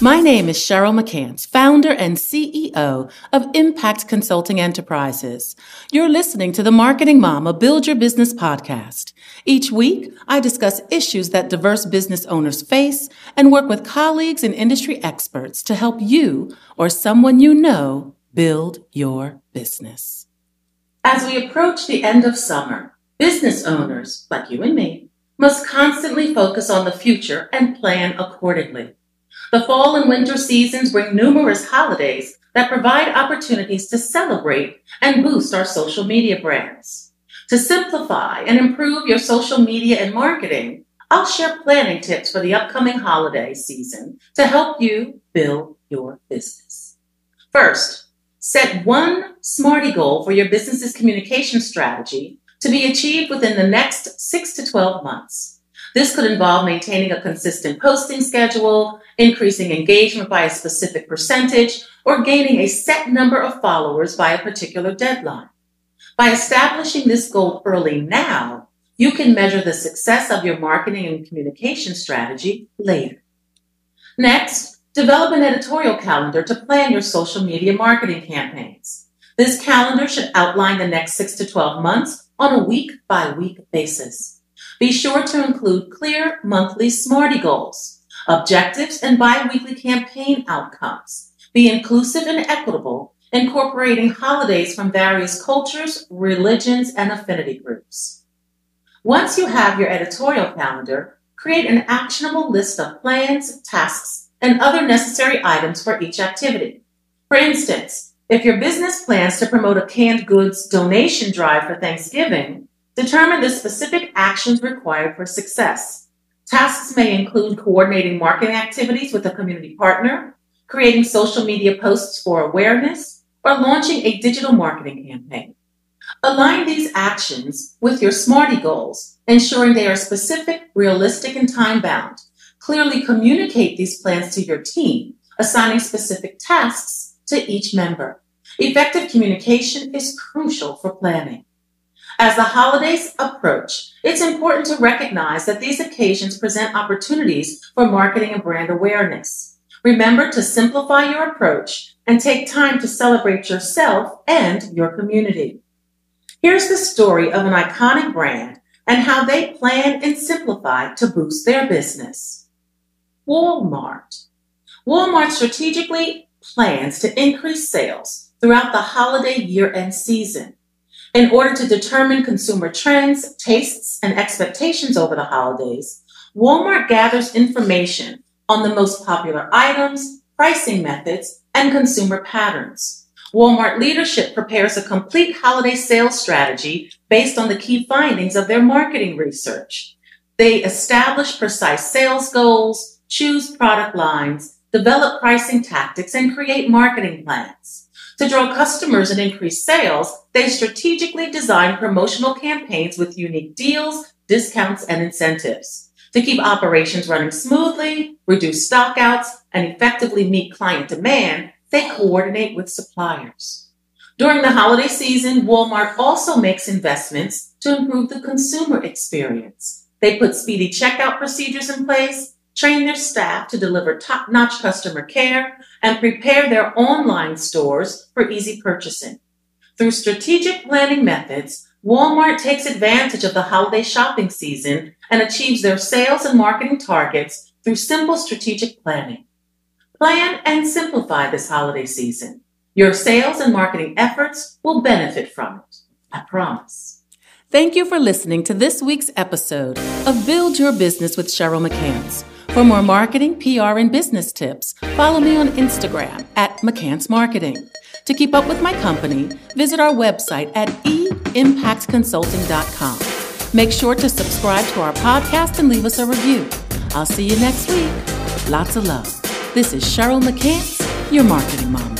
My name is Cheryl McCants, founder and CEO of Impact Consulting Enterprises. You're listening to the Marketing Mama Build Your Business podcast. Each week, I discuss issues that diverse business owners face and work with colleagues and industry experts to help you or someone you know build your business. As we approach the end of summer, business owners, like you and me, must constantly focus on the future and plan accordingly. The fall and winter seasons bring numerous holidays that provide opportunities to celebrate and boost our social media brands. To simplify and improve your social media and marketing, I'll share planning tips for the upcoming holiday season to help you build your business. First, set one SMARTIE goal for your business's communication strategy to be achieved within the next six to 12 months. This could involve maintaining a consistent posting schedule, increasing engagement by a specific percentage, or gaining a set number of followers by a particular deadline. By establishing this goal early now, you can measure the success of your marketing and communication strategy later. Next, develop an editorial calendar to plan your social media marketing campaigns. This calendar should outline the next 6 to 12 months on a week by week basis. Be sure to include clear monthly SMARTIE goals, objectives, and biweekly campaign outcomes. Be inclusive and equitable, incorporating holidays from various cultures, religions, and affinity groups. Once you have your editorial calendar, create an actionable list of plans, tasks, and other necessary items for each activity. For instance, if your business plans to promote a canned goods donation drive for Thanksgiving, Determine the specific actions required for success. Tasks may include coordinating marketing activities with a community partner, creating social media posts for awareness, or launching a digital marketing campaign. Align these actions with your SMARTIE goals, ensuring they are specific, realistic, and time bound. Clearly communicate these plans to your team, assigning specific tasks to each member. Effective communication is crucial for planning. As the holidays approach, it's important to recognize that these occasions present opportunities for marketing and brand awareness. Remember to simplify your approach and take time to celebrate yourself and your community. Here's the story of an iconic brand and how they plan and simplify to boost their business. Walmart. Walmart strategically plans to increase sales throughout the holiday year end season. In order to determine consumer trends, tastes, and expectations over the holidays, Walmart gathers information on the most popular items, pricing methods, and consumer patterns. Walmart leadership prepares a complete holiday sales strategy based on the key findings of their marketing research. They establish precise sales goals, choose product lines, develop pricing tactics, and create marketing plans. To draw customers and increase sales, they strategically design promotional campaigns with unique deals, discounts, and incentives. To keep operations running smoothly, reduce stockouts, and effectively meet client demand, they coordinate with suppliers. During the holiday season, Walmart also makes investments to improve the consumer experience. They put speedy checkout procedures in place, train their staff to deliver top notch customer care, and prepare their online stores for easy purchasing. Through strategic planning methods, Walmart takes advantage of the holiday shopping season and achieves their sales and marketing targets through simple strategic planning. Plan and simplify this holiday season. Your sales and marketing efforts will benefit from it. I promise. Thank you for listening to this week's episode of Build Your Business with Cheryl McCants. For more marketing, PR, and business tips, follow me on Instagram at McCants Marketing. To keep up with my company, visit our website at eimpactconsulting.com. Make sure to subscribe to our podcast and leave us a review. I'll see you next week. Lots of love. This is Cheryl McCants, your marketing mom.